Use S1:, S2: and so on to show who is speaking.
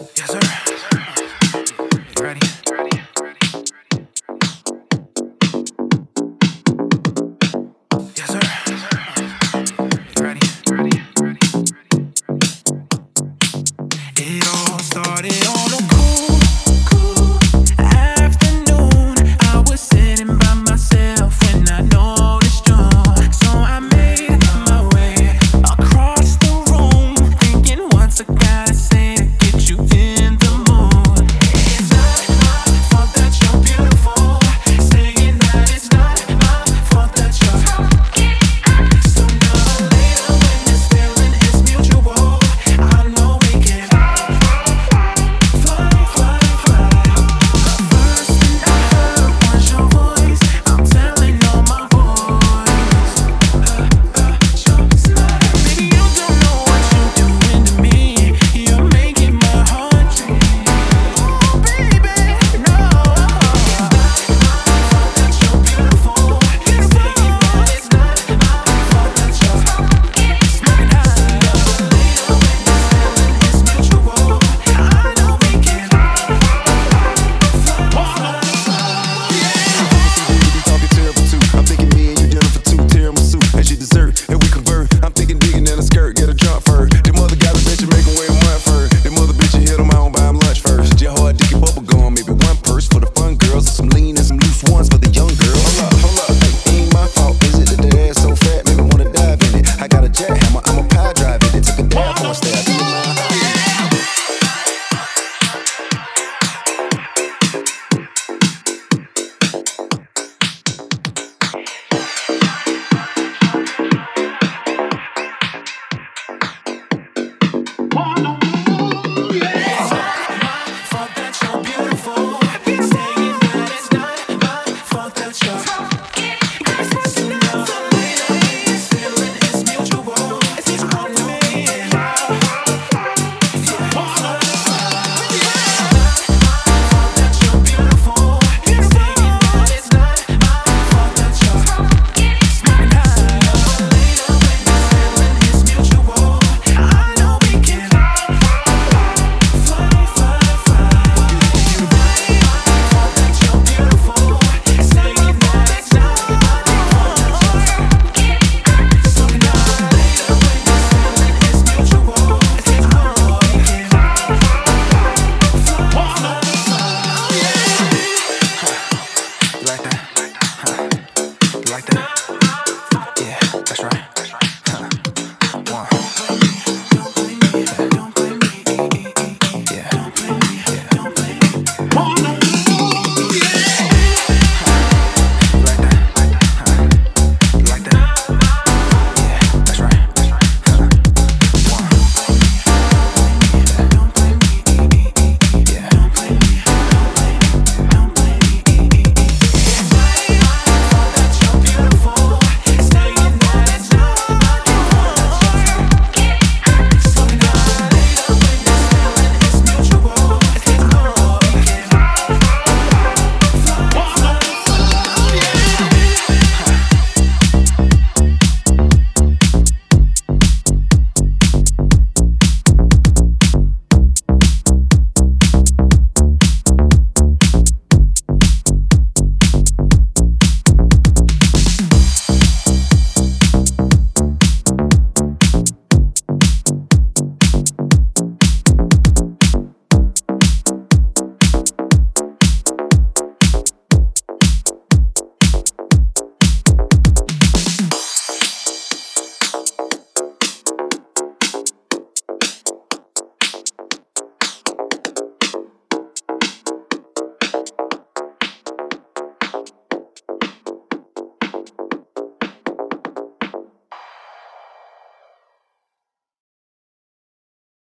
S1: Yes, sir. Ready? Yes, sir. Ready? It all started on a cool, cool afternoon. I was sitting by myself when I noticed you, so I made my way across the room, thinking, what's a guy to say? like that.